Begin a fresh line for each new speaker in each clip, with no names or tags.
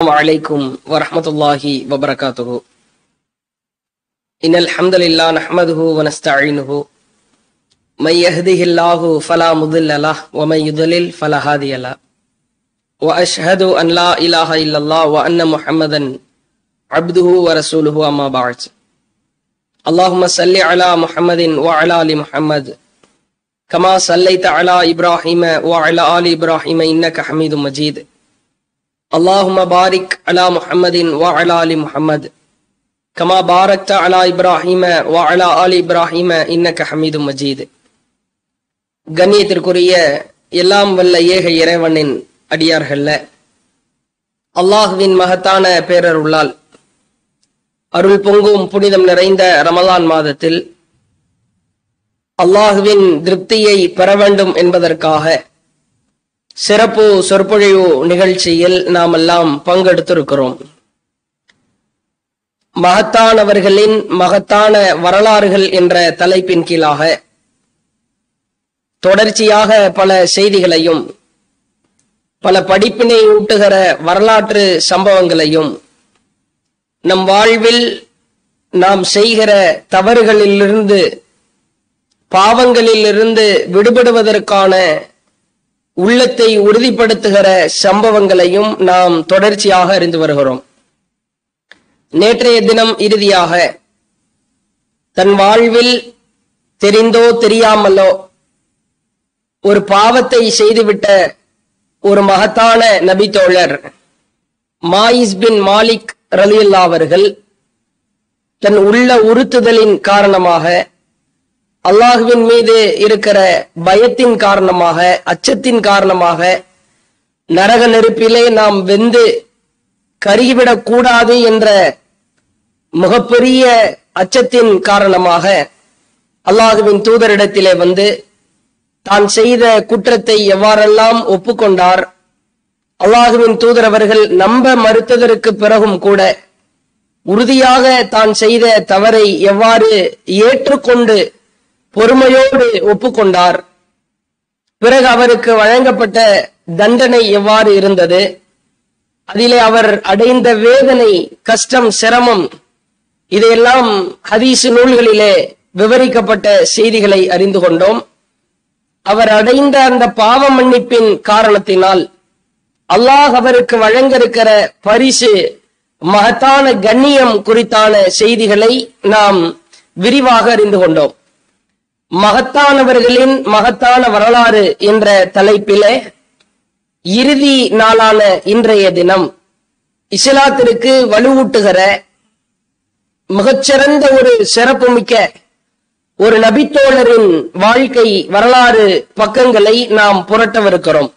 السلام عليكم ورحمة الله وبركاته. إن الحمد لله نحمده ونستعينه. من يهده الله فلا مضل له ومن يضلل فلا هادي له. وأشهد أن لا إله إلا الله وأن محمدا عبده ورسوله أما بعد. اللهم صل على محمد وعلى آل محمد. كما صليت على إبراهيم وعلى آل إبراهيم إنك حميد مجيد. அல்லாஹும பாரிக் அலா முஹம்மதின் வா அலா அலி முஹம்மது. கமா பாரக்த அலா இப்ராஹிம வா அலா அலி இப்ராஹிம இன்னக்க ஹமீது மஜீது. கண்ணியத்திற்குரிய எல்லாம் வல்ல ஏக இறைவனின் அடியார்கள்ல அல்லாஹுவின் மகத்தான பேரர் உள்ளால் அருள் பொங்கும் புனிதம் நிறைந்த ரமலான் மாதத்தில் அல்லாஹுவின் திருப்தியை பெற வேண்டும் என்பதற்காக சிறப்பு சொற்பொழிவு நிகழ்ச்சியில் நாம் எல்லாம் பங்கெடுத்திருக்கிறோம். மகத்தானவர்களின் மகத்தான வரலாறுகள் என்ற தலைப்பின் கீழாக தொடர்ச்சியாக பல செய்திகளையும் பல படிப்பினை ஊட்டுகிற வரலாற்று சம்பவங்களையும் நம் வாழ்வில் நாம் செய்கிற தவறுகளிலிருந்து பாவங்களிலிருந்து விடுபடுவதற்கான உள்ளத்தை உறுதிப்படுத்துகிற சம்பவங்களையும் நாம் தொடர்ச்சியாக அறிந்து வருகிறோம். நேற்றைய தினம் இறுதியாக தன் வாழ்வில் தெரிந்தோ தெரியாமலோ ஒரு பாவத்தை செய்துவிட்ட ஒரு மகத்தான நபித்தோழர் மாயிஸ் பின் மாலிக் ரலியல்லா அவர்கள் தன் உள்ள உறுத்துதலின் காரணமாக அல்லாஹுவின் மீது இருக்கிற பயத்தின் காரணமாக அச்சத்தின் காரணமாக நரக நெருப்பிலே நாம் வெந்து கருகிவிடக் கூடாது என்ற மிகப்பெரிய அச்சத்தின் காரணமாக அல்லாஹுவின் தூதரிடத்திலே வந்து தான் செய்த குற்றத்தை எவ்வாறெல்லாம் ஒப்புக்கொண்டார் அல்லாஹுவின் தூதரவர்கள் நம்ப மறுத்ததற்கு பிறகும் கூட உறுதியாக தான் செய்த தவறை எவ்வாறு ஏற்றுக்கொண்டு பொறுமையோடு ஒப்புக்கொண்டார். பிறகு அவருக்கு வழங்கப்பட்ட தண்டனை எவ்வாறு இருந்தது? அதிலே அவர் அடைந்த வேதனை கஷ்டம் சிரமம் இதையெல்லாம் ஹதீசு நூல்களிலே விவரிக்கப்பட்ட செய்திகளை அறிந்து கொண்டோம். அவர் அடைந்த அந்த பாவ மன்னிப்பின் காரணத்தினால் அல்லாஹ் அவருக்கு வழங்க இருக்கிற பரிசு மகத்தான கண்ணியம் குறித்தான செய்திகளை நாம் விரிவாக அறிந்து கொண்டோம். மகத்தானவர்களின் மகத்தான வரலாறு என்ற தலைப்பிலே இறுதி நாளான இன்றைய தினம் இஸ்லாத்திற்கு வலுவூட்டுகிற மிகச்சிறந்த ஒரு சிறப்புமிக்க ஒரு நபித்தோழரின் வாழ்க்கை வரலாறு பக்கங்களை நாம் புரட்டவிருக்கிறோம்.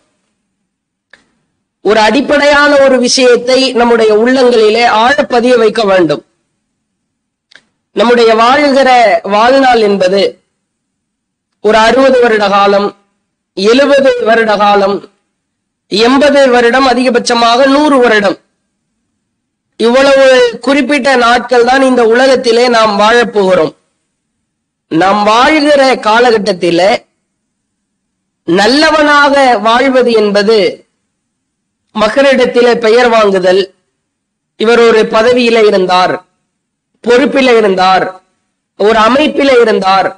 ஒரு அடிப்படையான ஒரு விஷயத்தை நம்முடைய உள்ளங்களிலே ஆழப்பதிய வைக்க வேண்டும். நம்முடைய வாழ்கிற வாழ்நாள் என்பது ஒரு அறுபது வருட காலம் எழுபது வருட காலம் எண்பது வருடம் அதிகபட்சமாக நூறு வருடம். இவ்வளவு குறிப்பிட்ட நாட்கள் தான் இந்த உலகத்திலே நாம் வாழப்போகிறோம் நாம் வாழ்கிற காலகட்டத்தில நல்லவனாக வாழ்வது என்பது மக்களிடத்தில பெயர் வாங்குதல். இவர் ஒரு பதவியில இருந்தார் பொறுப்பில இருந்தார் ஒரு அமைப்பில இருந்தார்.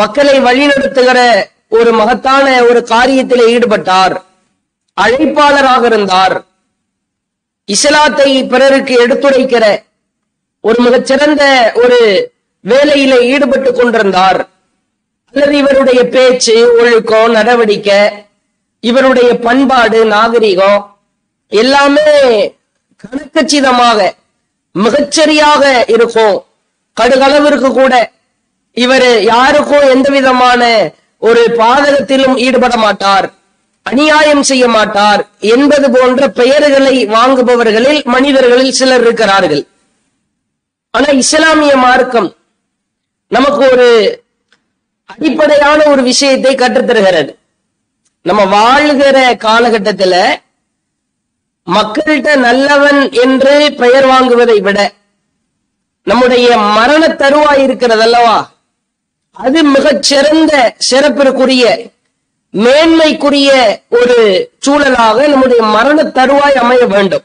மக்களை வழிநடத்துகிற ஒரு மகத்தான ஒரு காரியத்தில் ஈடுபட்டார். அழைப்பாளராக இருந்தார். இஸ்லாத்தை பிறருக்கு எடுத்துரைக்கிற ஒரு மிகச்சிறந்த ஒரு வேலையில ஈடுபட்டு கொண்டிருந்தார். அல்லது இவருடைய பேச்சு ஒழுக்கம் நடவடிக்கை இவருடைய பண்பாடு நாகரிகம் எல்லாமே கணக்கச்சிதமாக மிகச்சரியாக இருக்கும். கடுகளவிற்கு கூட இவர் யாருக்கும் எந்த விதமான ஒரு பாதகத்திலும் ஈடுபட மாட்டார் அநியாயம் செய்ய மாட்டார் என்பது போன்ற பெயர்களை வாங்குபவர்களில் மனிதர்களில் சிலர் இருக்கிறார்கள். ஆனா இஸ்லாமிய மார்க்கம் நமக்கு ஒரு அடிப்படையான ஒரு விஷயத்தை கற்றுத்தருகிறது. நம்ம வாழ்கிற காலகட்டத்துல மக்கள்கிட்ட நல்லவன் என்று பெயர் வாங்குவதை விட நம்முடைய மரண தருவாய் இருக்கிறது அல்லவா அது மிகச் சிறந்த சிறப்பிற்குரிய மேன்மைக்குரிய ஒரு சூழலாக நம்முடைய மரண தருவாய் அமைய வேண்டும்.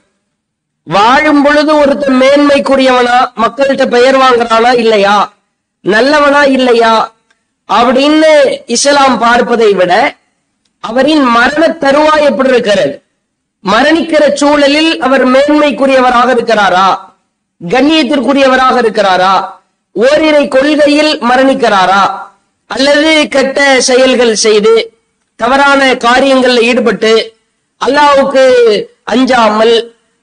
வாழும் பொழுது ஒருத்தன் மேன்மைக்குரியவனா மக்கள்கிட்ட பெயர் வாங்குறானா இல்லையா? நல்லவனா இல்லையா? அப்படின்னு இஸ்லாம் பார்ப்பதை விட அவரின் மரண தருவாய் எப்படி இருக்கிறது? மரணிக்கிற சூழலில் அவர் மேன்மைக்குரியவராக இருக்கிறாரா? கண்ணியத்திற்குரியவராக இருக்கிறாரா? ஓரிரை கொள்கையில் மரணிக்கிறாரா? அல்லது கெட்ட செயல்கள் செய்து தவறான காரியங்கள்ல ஈடுபட்டு அல்லாவுக்கு அஞ்சாமல்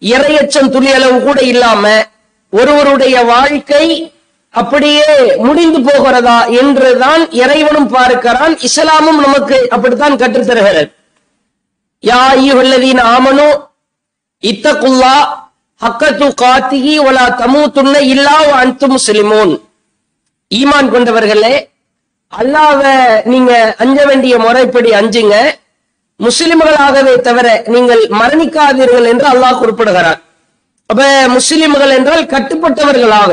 இரையச்சம் துளி அளவு கூட இல்லாம ஒருவருடைய வாழ்க்கை அப்படியே முடிந்து போகிறதா என்றுதான் இறைவனும் பார்க்கிறான் இஸ்லாமும் நமக்கு அப்படித்தான் கற்றுத்தருகிறது. யா ஐயுஹல்லதீன ஆமனு இத்தகுல்லா ஹக்கத்து காத்திகி ஒலா தமூத்துன்ன இல்லா அன்து முஸ்லிமோன். ஈமான் கொண்டவர்களே அல்லாவ நீங்க அஞ்ச வேண்டிய முறைப்படி அஞ்சுங்க. முஸ்லிம்களாகவே தவிர நீங்கள் மரணிக்காதீர்கள் என்று அல்லாஹ் குறிப்பிடுகிறார் அப்ப முஸ்லிம்கள் என்றால் கட்டுப்பட்டவர்களாக.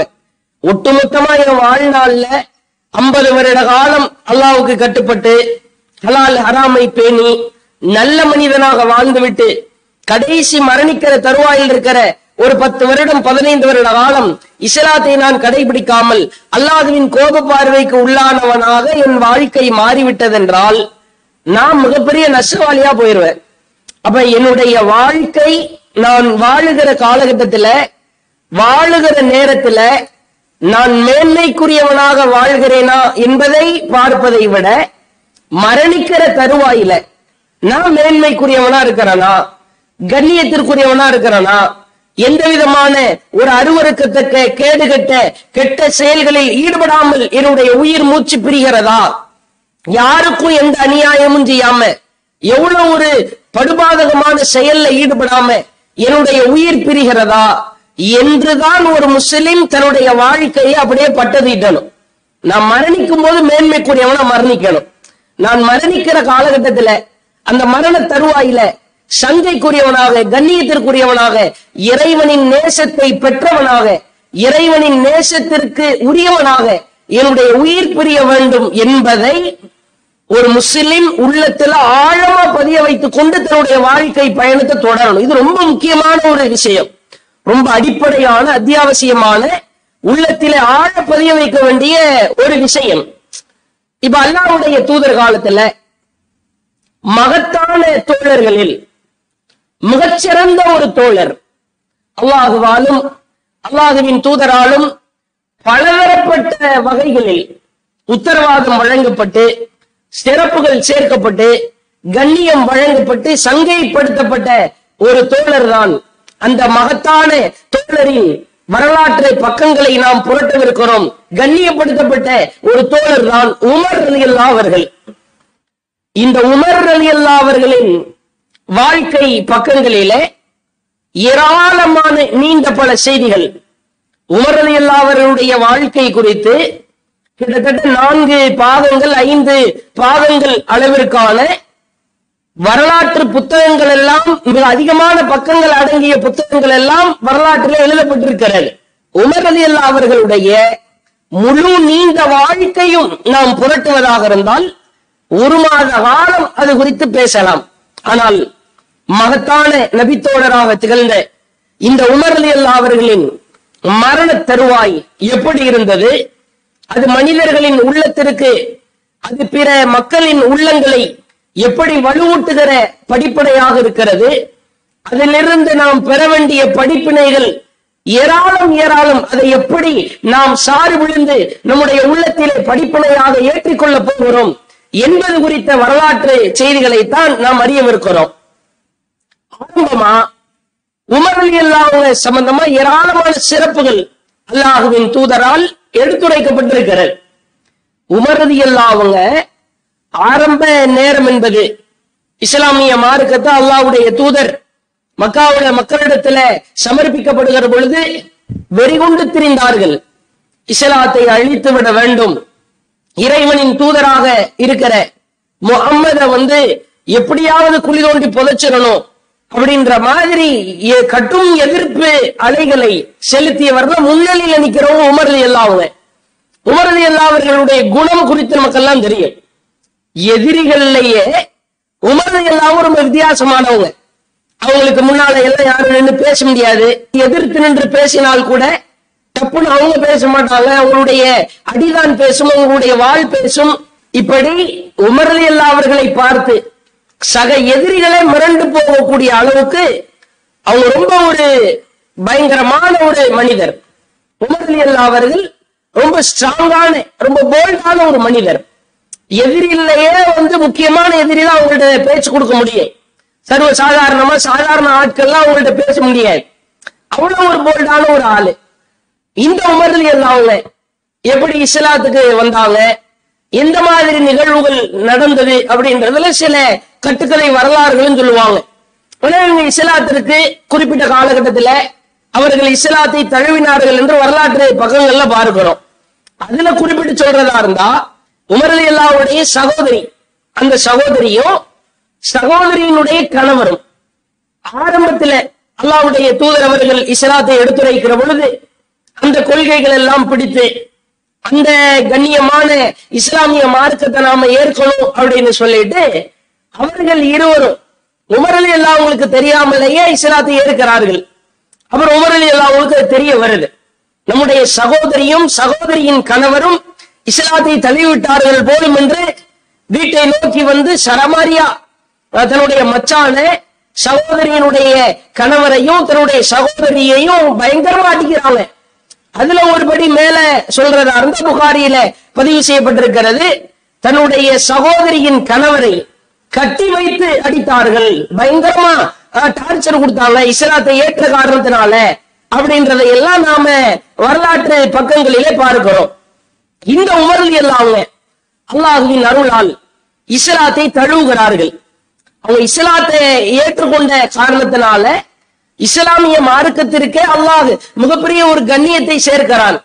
ஒட்டுமொத்தமா என் வாழ்நாள்ல ஐம்பது வருட காலம் அல்லாவுக்கு கட்டுப்பட்டு ஹலால் ஹராமை பேணி நல்ல மனிதனாக வாழ்ந்துவிட்டு கடைசி மரணிக்கிற தருவாயில் இருக்கிற ஒரு பத்து வருடம் பதினைந்து வருட காலம் இஸ்லாத்தை நான் கடைபிடிக்காமல் அல்லாதுவின் கோப பார்வைக்கு உள்ளானவனாக என் வாழ்க்கை மாறிவிட்டதென்றால் நான் மிகப்பெரிய நஷ்டவாளியா போயிருவேன். அப்ப என்னுடைய வாழ்க்கை நான் வாழுகிற காலகட்டத்துல வாழுகிற நேரத்துல நான் மேன்மைக்குரியவனாக வாழ்கிறேனா என்பதை பார்ப்பதை விட மரணிக்கிற தருவாயில நான் மேன்மைக்குரியவனா இருக்கிறனா? கண்ணியத்திற்குரியவனா இருக்கிறனா? எந்த விதமான ஒரு அருவருக்கத்தக்க கேடுகட்ட கெட்ட செயல்களில் ஈடுபடாமல் என்னுடைய உயிர் மூச்சு பிரிகிறதா? யாருக்கும் எந்த அநியாயமும் செய்யாம எவ்வளவு ஒரு படுபாதகமான செயல்ல ஈடுபடாம என்னுடைய உயிர் பிரிகிறதா? என்றுதான் ஒரு முஸ்லிம் தன்னுடைய வாழ்க்கையை அப்படியே பட்டதிட்டணும். நான் மரணிக்கும் போது மேன்மைக்குரியவனா மரணிக்கணும். நான் மரணிக்கிற காலகட்டத்துல அந்த மரண தருவாயில சங்கைக்குரியவனாக கண்ணியத்திற்குரியவனாக இறைவனின் நேசத்தை பெற்றவனாக இறைவனின் நேசத்திற்கு உரியவனாக என்னுடைய உயிர் பிரிய வேண்டும் என்பதை ஒரு முஸ்லிம் உள்ளத்துல ஆழமா பதிய வைத்துக் கொண்டு தன்னுடைய வாழ்க்கை பயணத்தை தொடரணும். இது ரொம்ப முக்கியமான ஒரு விஷயம். ரொம்ப அடிப்படையான அத்தியாவசியமான உள்ளத்திலே ஆழ பதிய வைக்க வேண்டிய ஒரு விஷயம். இப்ப அல்லாவுடைய தூதர் காலத்துல மகத்தான தோழர்களில் மிகச்சிறந்த ஒரு தோழர். அல்லாஹுவாலும் அல்லாஹுவின் தூதராலும் பலதரப்பட்ட வகைகளில் உத்தரவாதம் வழங்கப்பட்டு சிறப்புகள் சேர்க்கப்பட்டு கண்ணியம் வழங்கப்பட்டு சங்கைப்படுத்தப்பட்ட ஒரு தோழர் தான் அந்த மகத்தான தோழரின் வரலாற்று பக்கங்களை நாம் புரட்டவிருக்கிறோம். கண்ணியப்படுத்தப்பட்ட ஒரு தோழர் தான் உமர் ரலியல்லாஹு அவர்கள் இந்த உமர் ரலியல்லாஹு அவர்களின் வாழ்க்கை பக்கங்களில ஏராளமான நீண்ட பல செய்திகள். உமர் ரலியல்லாஹு வாழ்க்கை குறித்து கிட்டத்தட்ட நான்கு பாதங்கள் ஐந்து பாதங்கள் அளவிற்கான வரலாற்று புத்தகங்கள் எல்லாம் மிக அதிகமான பக்கங்கள் அடங்கிய புத்தகங்கள் எல்லாம் வரலாற்றில் எழுதப்பட்டிருக்கிறது. உமர் அலி அல்லா அவர்களுடைய முழு நீண்ட வாழ்க்கையும் நாம் புரட்டுவதாக இருந்தால் ஒரு மாத காலம் அது குறித்து பேசலாம். ஆனால் மகத்தான நபித்தோழராக திகழ்ந்த இந்த உமர் அல்லா அவர்களின் மரண தருவாய் எப்படி இருந்தது? அது மனிதர்களின் உள்ளத்திற்கு அது பிற மக்களின் உள்ளங்களை எப்படி வலுவூட்டுகிற படிப்படையாக இருக்கிறது? அதிலிருந்து நாம் பெற வேண்டிய படிப்பினைகள் ஏராளம் ஏராளம். அதை எப்படி நாம் சாறு விழுந்து நம்முடைய உள்ளத்திலே படிப்பினையாக ஏற்றிக்கொள்ளப் போகிறோம் என்பது குறித்த வரலாற்று செய்திகளைத்தான் நாம் அறியவிருக்கிறோம். ஆரம்பமா உமர் அலி அல்லாஹ் சம்பந்தமா ஏராளமான சிறப்புகள் அல்லாஹுவின் தூதரால் எடுத்துரைக்கப்பட்டிருக்கிறது. உமர் அலி அல்லாஹ் ஆரம்ப நேரம் என்பது இஸ்லாமிய மார்க்கத்தை அல்லாவுடைய தூதர் மக்காவுடைய மக்களிடத்துல சமர்ப்பிக்கப்படுகிற பொழுது வெறிகொண்டு திரிந்தார்கள். இஸ்லாத்தை அழித்து விட வேண்டும். இறைவனின் தூதராக இருக்கிற முகம்மத வந்து எப்படியாவது குழி தோண்டி புதைச்சிடணும். அப்படின்ற மாதிரி கட்டும் எதிர்ப்பு அலைகளை செலுத்தியவர்கள் முன்னணியில் நிக்கிறவங்க உமரது அலி அவங்க. உமரது அலி அவர்களுடைய குணம் குறித்து நமக்கெல்லாம் தெரியும். எதிரிகள்லயே உமரது அலி ரொம்ப வித்தியாசமானவங்க. அவங்களுக்கு முன்னால எல்லாம் யாரும் நின்று பேச முடியாது. எதிர்த்து நின்று பேசினால் கூட தப்புன்னு அவங்க பேச மாட்டாங்க. அவங்களுடைய அடிதான் பேசும் அவங்களுடைய வாழ் பேசும். இப்படி உமரலி அல்லா அவர்களை பார்த்து சக எதிரிகளே மிரண்டு போகக்கூடிய அளவுக்கு அவங்க ரொம்ப ஒரு பயங்கரமான ஒரு மனிதர். உமரலி அல்லா அவர்கள் ரொம்ப ஸ்ட்ராங்கான ரொம்ப போல்டான ஒரு மனிதர். எதிரிலேயே வந்து முக்கியமான எதிரி தான் அவங்கள்ட்ட பேச்சு கொடுக்க முடியும். சர்வ சாதாரணமா சாதாரண ஆட்கள்லாம் அவங்கள்ட்ட பேச முடியாது. அவ்வளவு ஒரு போல்டான ஒரு ஆளு. இந்த உமர்ல அவங்க எப்படி இஸ்லாத்துக்கு வந்தாங்க? எந்த மாதிரி நிகழ்வுகள் நடந்தது அப்படின்றதுல சில கட்டுக்கதை வரலாறுகளும் சொல்லுவாங்க. உடனே இவங்க இஸ்லாத்திற்கு குறிப்பிட்ட காலகட்டத்துல அவர்கள் இஸ்லாத்தை தழுவினார்கள் என்று வரலாற்று பக்கங்கள்ல பார்க்கிறோம். அதுல குறிப்பிட்டு சொல்றதா இருந்தா உமரலி அல்லாவுடைய சகோதரி அந்த சகோதரியும் சகோதரியினுடைய கணவரும் ஆரம்பத்துல அல்லாவுடைய தூதர் அவர்கள் இஸ்லாத்தை எடுத்துரைக்கிற பொழுது அந்த கொள்கைகள் எல்லாம் பிடித்து அந்த கண்ணியமான இஸ்லாமிய மார்க்கத்தை நாம ஏற்கணும் அப்படின்னு சொல்லிட்டு அவர்கள் இருவரும் உமரலி எல்லாம் அவங்களுக்கு தெரியாமலேயே இஸ்லாத்தை ஏற்கிறார்கள். அப்புறம் உமரலி எல்லாம் உங்களுக்கு தெரிய வருது. நம்முடைய சகோதரியும் சகோதரியின் கணவரும் இஸ்லாத்தை தள்ளிவிட்டார்கள் போலும் என்று வீட்டை நோக்கி வந்து சரமாரியா தன்னுடைய மச்சான சகோதரியினுடைய கணவரையும் தன்னுடைய சகோதரியையும் பயங்கரமா அடிக்கிறாங்க. அதுல ஒருபடி மேல சொல்றது? இருந்த புகாரியில பதிவு செய்யப்பட்டிருக்கிறது. தன்னுடைய சகோதரியின் கணவரை கட்டி வைத்து அடித்தார்கள். பயங்கரமா டார்ச்சர் கொடுத்தாங்க. இஸ்லாத்தை ஏற்ற காரணத்தினால அப்படின்றதை எல்லாம் நாம வரலாற்று பக்கங்களிலே பார்க்கிறோம். இந்த உமரில் எல்லாம் அவங்க அல்லாஹுவின் அருளால் இஸ்லாத்தை தழுவுகிறார்கள். அவங்க இஸ்லாத்தை ஏற்றுக்கொண்ட காரணத்தினால இஸ்லாமிய மார்க்கத்திற்கே அல்லாஹ் மிகப்பெரிய ஒரு கண்ணியத்தை சேர்க்கிறான்.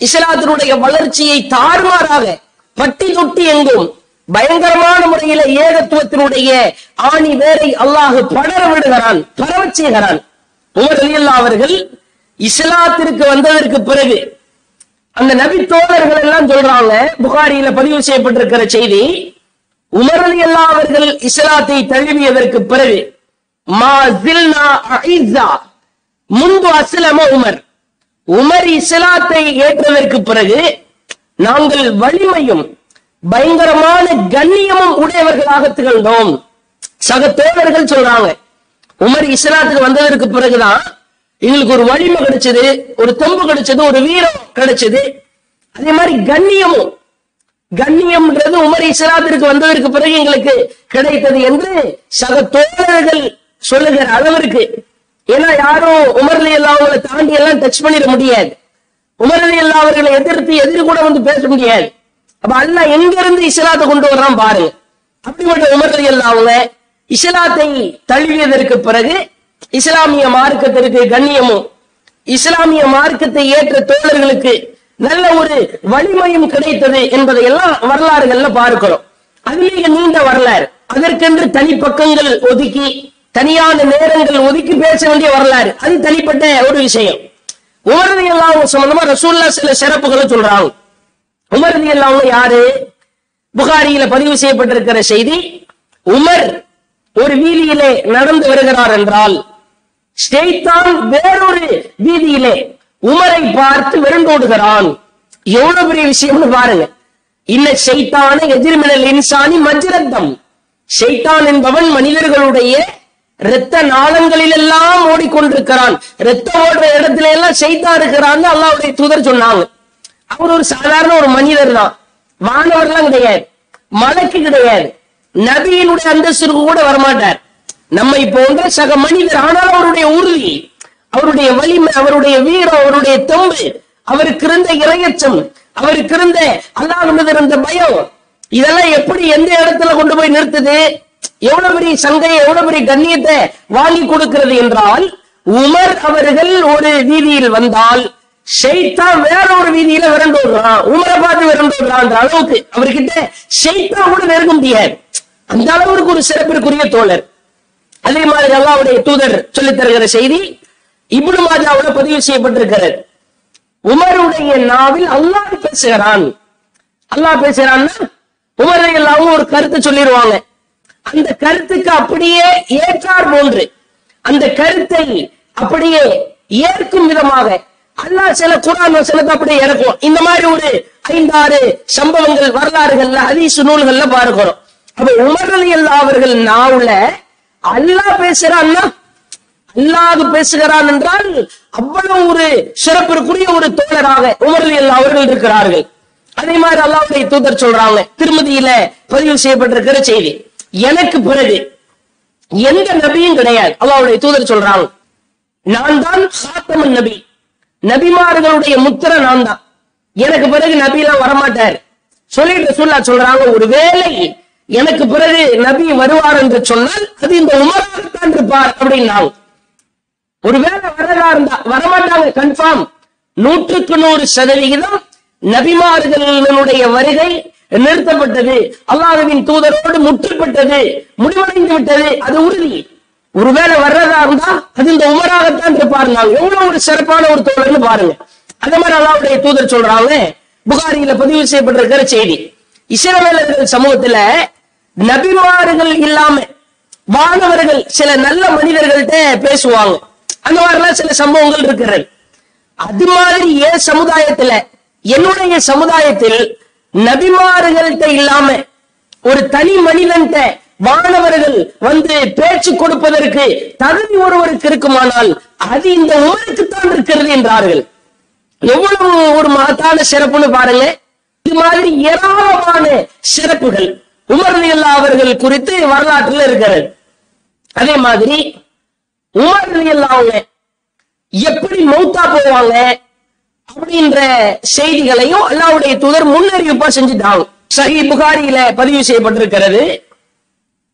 இஸ்லாத்தினுடைய வளர்ச்சியை தாறுமாறாக பட்டி தொட்டி எங்கும் பயங்கரமான முறையில ஏகத்துவத்தினுடைய ஆணி வேரை அல்லாஹ் படர விடுகிறான் பரவ செய்கிறான். உமர் அவர்கள் இஸ்லாத்திற்கு வந்ததற்கு பிறகு அந்த நபி தோழர்கள் எல்லாம் சொல்றாங்க புகாரியில பதிவு செய்யப்பட்டிருக்கிற செய்தி உமர் அல்லா அவர்கள் இஸ்லாத்தை தழுவியதற்கு பிறகு முன்பு அஸ்லம உமர். உமர் இஸ்லாத்தை ஏற்றதற்கு பிறகு நாங்கள் வலிமையும் பயங்கரமான கண்ணியமும் உடையவர்களாக திகழ்ந்தோம். சக தோழர்கள் சொல்றாங்க. உமர் இஸ்லாத்துக்கு வந்ததற்கு பிறகுதான் எங்களுக்கு ஒரு வலிமை கிடைச்சது ஒரு தெம்பு கிடைச்சது ஒரு வீரம் கிடைச்சது. அதே மாதிரி கண்ணியமும். கண்ணியம்ன்றது உமர் இஸ்லாத்திற்கு வந்ததற்கு பிறகு எங்களுக்கு கிடைத்தது என்று சக தோழர்கள் சொல்லுகிற அளவிற்கு. ஏன்னா யாரும் உமர்லி எல்லாம் அவங்களை தாண்டி எல்லாம் டச் பண்ணிட முடியாது. உமர்லி எல்லாம் அவர்களை எதிர்த்து எதிர் கூட வந்து பேச முடியாது. அப்ப அல்லாஹ் எங்க இருந்து இஸ்லாத்தை கொண்டு வர்றான் பாருங்க. அப்படிப்பட்ட உமர்லி எல்லாம் அவங்க இஸ்லாத்தை தழுவியதற்கு பிறகு இஸ்லாமிய மார்க்கத்திற்கு கண்ணியமும் இஸ்லாமிய மார்க்கத்தை ஏற்ற தோழர்களுக்கு நல்ல ஒரு வலிமையும் கிடைத்தது என்பதை எல்லாம் வரலாறுகள்ல பார்க்கிறோம். அது மிக நீண்ட வரலாறு. அதற்கென்று தனி பக்கங்கள் ஒதுக்கி தனியான நேரங்கள் ஒதுக்கி பேச வேண்டிய வரலாறு. அது தனிப்பட்ட ஒரு விஷயம். உமரதி எல்லாம் சம்பந்தமா ரசூல்லா சில சிறப்புகளை சொல்றாங்க. உமரதி எல்லாம் யாரு? புகாரியில பதிவு செய்யப்பட்டிருக்கிற செய்தி உமர் ஒரு வீதியிலே நடந்து வருகிறார் என்றால் ஷைத்தான் வேறொரு வீதியிலே உமரை பார்த்து விரண்டோடுகிறான். எவ்வளவு பெரிய விஷயம்னு பாருங்க. இன்ன ஷைத்தான எதிர்மினல் இன்சானி மஜ்ரத்தம். ஷைத்தான் என்பவன் மனிதர்களுடைய இரத்த நாளங்களில் எல்லாம் ஓடிக்கொண்டிருக்கிறான். ரத்தம் ஓடுற இடத்துல எல்லாம் ஷைத்தான் இருக்கிறான்னு அல்லாவுடைய தூதர் சொன்னாங்க. அவர் ஒரு சாதாரண ஒரு மனிதர் தான். வானவர்லாம் கிடையாது. மலக்கு கிடையாது. நபியினுடைய அந்தஸ்திற்கு கூட வரமாட்டார். நம்மை போன்ற சக மனிதர் ஆனால் அவருடைய உறுதி அவருடைய வலிமை அவருடைய வீரம் அவருடைய தொம்பு அவருக்கு இருந்த இரையச்சம் அவருக்கு இருந்த அல்லாஹ் இருந்த பயம் இதெல்லாம் எப்படி எந்த இடத்துல கொண்டு போய் நிறுத்துது? எவ்வளவு பெரிய சங்கையை எவ்வளவு பெரிய கண்ணியத்தை வாங்கி கொடுக்கிறது என்றால் உமர் அவர்கள் ஒரு வீதியில் வந்தால் ஷெய்தான் வேற ஒரு வீதியில விரண்டு விடுறான். உமரை பார்த்து விரண்டு விடுறான்ற அளவுக்கு அவர்கிட்ட ஷெய்தான் கூட நெருங்க முடியாது. அந்த அளவுக்கு ஒரு சிறப்பிற்குரிய தோழர். அதே மாதிரி அல்லாவுடைய தூதர் சொல்லி தருகிற செய்தி இப்னு மாஜாவுல பதிவு செய்யப்பட்டிருக்கிறது. உமருடைய நாவில் அல்லாஹ் பேசுகிறான். அல்லாஹ் பேசுகிறான்னா உமரை எல்லாவும் ஒரு கருத்து சொல்லிடுவாங்க. அந்த கருத்துக்கு அப்படியே ஏற்றார் போன்று அந்த கருத்தை அப்படியே ஏற்கும் விதமாக அல்லாஹ் சில குரான் வசனத்தை அப்படியே இறக்கும் இந்த மாதிரி ஒரு ஐந்தாறு சம்பவங்கள் வரலாறுகள்ல ஹதீசு நூல்கள்ல பார்க்கிறோம். அப்ப உமர் அல்லா அவர்கள் நாவுல அல்லாஹ் பேசுறான்னா அல்லாஹ் பேசுகிறான் என்றால் அவ்வளவு ஒரு சிறப்பிற்குரிய ஒரு தோழராக உமர் அல்லா அவர்கள் இருக்கிறார்கள். அதே மாதிரி அல்லாவுடைய தூதர் சொல்றாங்க திருமதியில பதிவு செய்யப்பட்டிருக்கிற செய்தி. எனக்கு பிறகு எந்த நபியும் கிடையாது. அல்லாவுடைய தூதர் சொல்றாங்க நான் தான் சாத்தமன் நபி. நபிமார்களுடைய முத்திர நான் தான் எனக்கு பிறகு நபி எல்லாம் வரமாட்டாரு. சொல்லிட்டு சொல்லா சொல்றாங்க ஒருவேளை எனக்கு பிறகு நபி வருவார் என்று சொன்னால் அது இந்த உமராகத்தான் இருப்பார் அப்படின்னாங்க. ஒருவேளை வரதா இருந்தா வரமாட்டாங்க கன்ஃபார்ம் நூற்றுக்கு நூறு சதவிகிதம் நபிமார்களுடைய வருகை நிறுத்தப்பட்டது. அல்லாதவின் தூதரோடு முற்றுப்பட்டது முடிவடைந்து விட்டது அது உறுதி. ஒருவேளை வர்றதா இருந்தா அது இந்த உமராகத்தான் இருப்பார். நாங்க எவ்வளவு ஒரு சிறப்பான ஒரு தோழர்னு பாருங்க. அதே மாதிரி அல்லாவுடைய தூதர் சொல்றாங்க புகாரியில பதிவு செய்யப்பட்டிருக்கிற செய்தி. இஸ்ரவேலர்கள் சமூகத்துல நபிமார்கள் இல்லாம மாணவர்கள் சில நல்ல மனிதர்கள்ட்ட பேசுவாங்க. அந்த மாதிரிலாம் சில சம்பவங்கள் இருக்கிறது. அது மாதிரி என் சமுதாயத்துல என்னுடைய சமுதாயத்தில் நபிமார்கள்ட்ட இல்லாம ஒரு தனி மனிதன்ட்ட மாணவர்கள் வந்து பேச்சு கொடுப்பதற்கு தகுதி ஒருவருக்கு இருக்குமானால் அது இந்த உமருக்குத்தான் இருக்கிறது என்றார்கள். எவ்வளவு ஒரு மகத்தான சிறப்புன்னு பாருங்க. இது மாதிரி ஏராளமான சிறப்புகள். உமர்நிலா அவர்கள் குறித்து வரலாற்றுல இருக்கிறது. அதே மாதிரி உமர்நிலா அவங்க எப்படி மௌத்தா போவாங்க அப்படின்ற செய்திகளையும் அல்லாவுடைய தூதர் முன்னறிவிப்பா செஞ்சுட்டாங்க. சஹி புகாரியில பதிவு செய்யப்பட்டிருக்கிறது.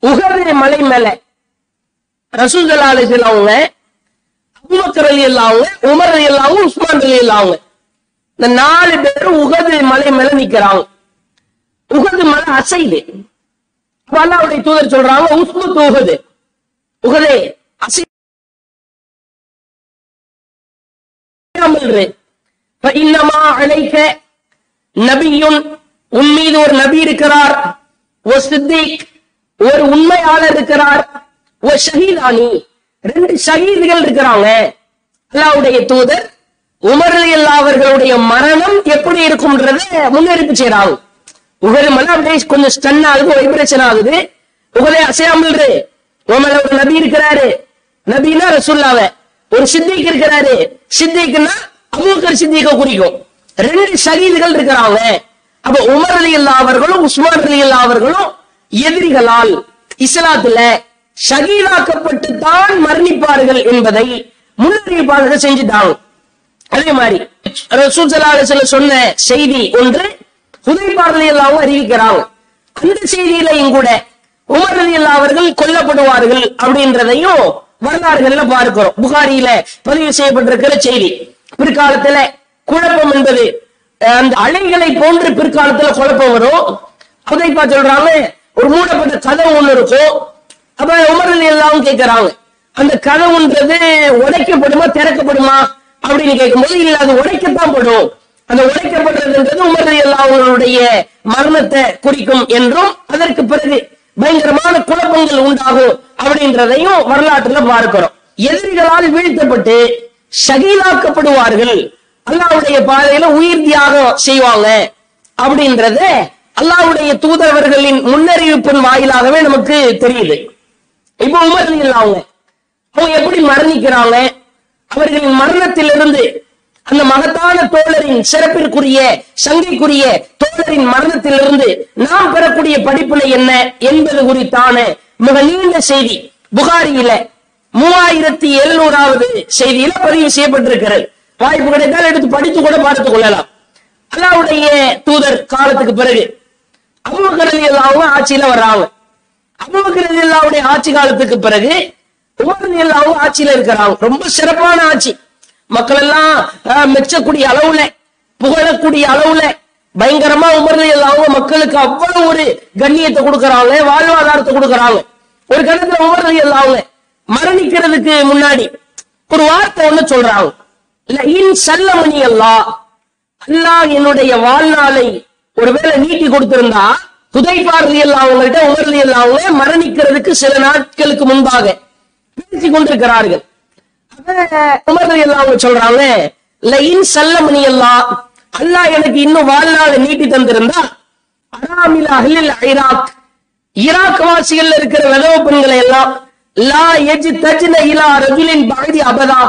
உகது மலை மேல ரசூல் அவங்க அபுபக்கர் அலி அவங்க உமர் அலி அவங்க உஸ்மான் அலி அவங்க இந்த நாலு பேரும் உகது மலை மேல நிக்கிறாங்க. உகது மலை அசைது அல்லாவுடைய தூதர் சொல்றாங்க உஸ்மத் உகது உகதே அசை இன்னமா அழைக்க நபியும் உன் மீது ஒரு நபி இருக்கிறார். ஒரு சித்திக் ஒரு உண்மையாளர் இருக்கிறார் ஒரு ஷஹீதானி. ரெண்டு ஷஹீதுகள் இருக்கிறாங்க. அல்லாவுடைய தூதர் உமர் அல்லா அவர்களுடைய மரணம் எப்படி இருக்கும்ன்றத முன்னெடுப்பு செய்யறாங்க உகது மலை அப்படியே கொஞ்சம் ஸ்டன் ஆகுது வைப்ரேஷன் ஆகுது. உகதே அசையாமல் உமல ஒரு நபி இருக்கிறாரு. நபின்னா ரசுல்லாவ. ஒரு சித்திக் இருக்கிறாரு. சித்திக்குன்னா அபூக்கர் சித்திக்க குறிக்கும். ரெண்டு ஷகீதுகள் இருக்கிறாங்க. அப்ப உமர் அலி அல்லா அவர்களும் உஸ்மான் அலி அல்லா அவர்களும் எதிரிகளால் இஸ்லாத்துல ஷகீதாக்கப்பட்டு தான் மரணிப்பார்கள் என்பதை முன்னறிவிப்பாளர்கள் செஞ்சுட்டாங்க. அதே மாதிரி ரசூல் சொன்ன செய்தி ஒன்று ஹுதைபா எல்லாம் அறிவிக்கிறாங்க. அந்த செய்தியிலையும் கூட உமர் ரலியல்லாஹு அவர்கள் கொல்லப்படுவார்கள் அப்படின்றதையும் வரலாறுகள்ல பார்க்கிறோம். புகாரியில பதிவு செய்யப்பட்டிருக்கிற செய்தி. பிற்காலத்துல குழப்பம் என்பது அந்த அலைகளை போன்று பிற்காலத்துல குழப்பம் வரும். புதைப்பா சொல்றாங்க ஒரு மூடப்பட்ட கதவு ஒண்ணு இருக்கும் அப்ப உமர் எல்லாம் கேட்கிறாங்க அந்த கதவுன்றது உடைக்கப்படுமா திறக்கப்படுமா அப்படின்னு கேட்கும்போது இல்ல அது உடைக்கத்தான் படும். அந்த உடைக்கப்படுறதுன்றது உமர் எல்லாம் அவங்களுடைய மரணத்தை குறிக்கும் என்றும் அதற்கு பிறகு பயங்கரமான குழப்பங்கள் உண்டாகும் அப்படின்றதையும் வரலாற்றுல பார்க்கிறோம். எதிரிகளால் வீழ்த்தப்பட்டு ஷகீலாக்கப்படுவார்கள் அல்லாவுடைய பாதையில உயிர் தியாகம் செய்வாங்க அப்படின்றத அல்லாவுடைய தூதரவர்களின் முன்னறிவிப்பின் வாயிலாகவே நமக்கு தெரியுது. இப்ப உமர் அவங்க அவங்க எப்படி மரணிக்கிறாங்க? அவர்களின் மரணத்திலிருந்து அந்த மகத்தான தோழரின் சிறப்பிற்குரிய சங்கைக்குரிய தோழரின் மரணத்திலிருந்து நாம் பெறக்கூடிய படிப்பினை என்ன என்பது குறித்தான மிக நீண்ட செய்தி புகாரியில மூவாயிரத்தி எழுநூறாவது செய்தியில பதிவு செய்யப்பட்டிருக்கிறது. வாய்ப்பு கிடைத்தால் எடுத்து படித்து கூட பார்த்துக் கொள்ளலாம். அல்லாவுடைய தூதர் காலத்துக்கு பிறகு அபுபக்கர் எல்லாவும் ஆட்சியில வர்றாங்க அபுபக்கர் ஆட்சி காலத்துக்கு பிறகு உமர் ரலியல்லாஹு ஆட்சியில இருக்கிறாங்க ரொம்ப சிறப்பான ஆட்சி. மக்கள் எல்லாம் மெச்சக்கூடிய அளவுல புகழக்கூடிய அளவுல பயங்கரமா உமர் ரலியல்லாஹு மக்களுக்கு அவ்வளவு ஒரு கண்ணியத்தை கொடுக்கறாங்க வாழ்வாதாரத்தை கொடுக்கறாங்க. ஒரு கணத்துல உமர் ரலியல்லாஹு மரணிக்கிறதுக்கு முன்னாடி ஒரு வார்த்தை ஒண்ணு சொல்றாங்க. இல்ல இன் சல்லமணி அல்லாஹ் அல்லாஹ் என்னுடைய வாழ்நாளை ஒருவேளை நீட்டி கொடுத்திருந்தா புதைப்பாரதி எல்லாம் அவங்கள்ட்ட உமர்தி எல்லாம் அவங்க மரணிக்கிறதுக்கு சில நாட்களுக்கு முன்பாக பேசி கொண்டிருக்கிறார்கள். உமர் அவங்க சொல்றாங்க லைன் செல்லமணி அல்லா அல்லாஹ் எனக்கு இன்னும் வாழ்நாளை நீட்டி தந்திருந்தா அராமில் அஹ்லில் ஐராக் ஈராக் வாசிகள் இருக்கிற விதவ பெண்களை எல்லாம் லா எஜி தஜ்ன இலா ரஜுலின் பகுதி அபதா.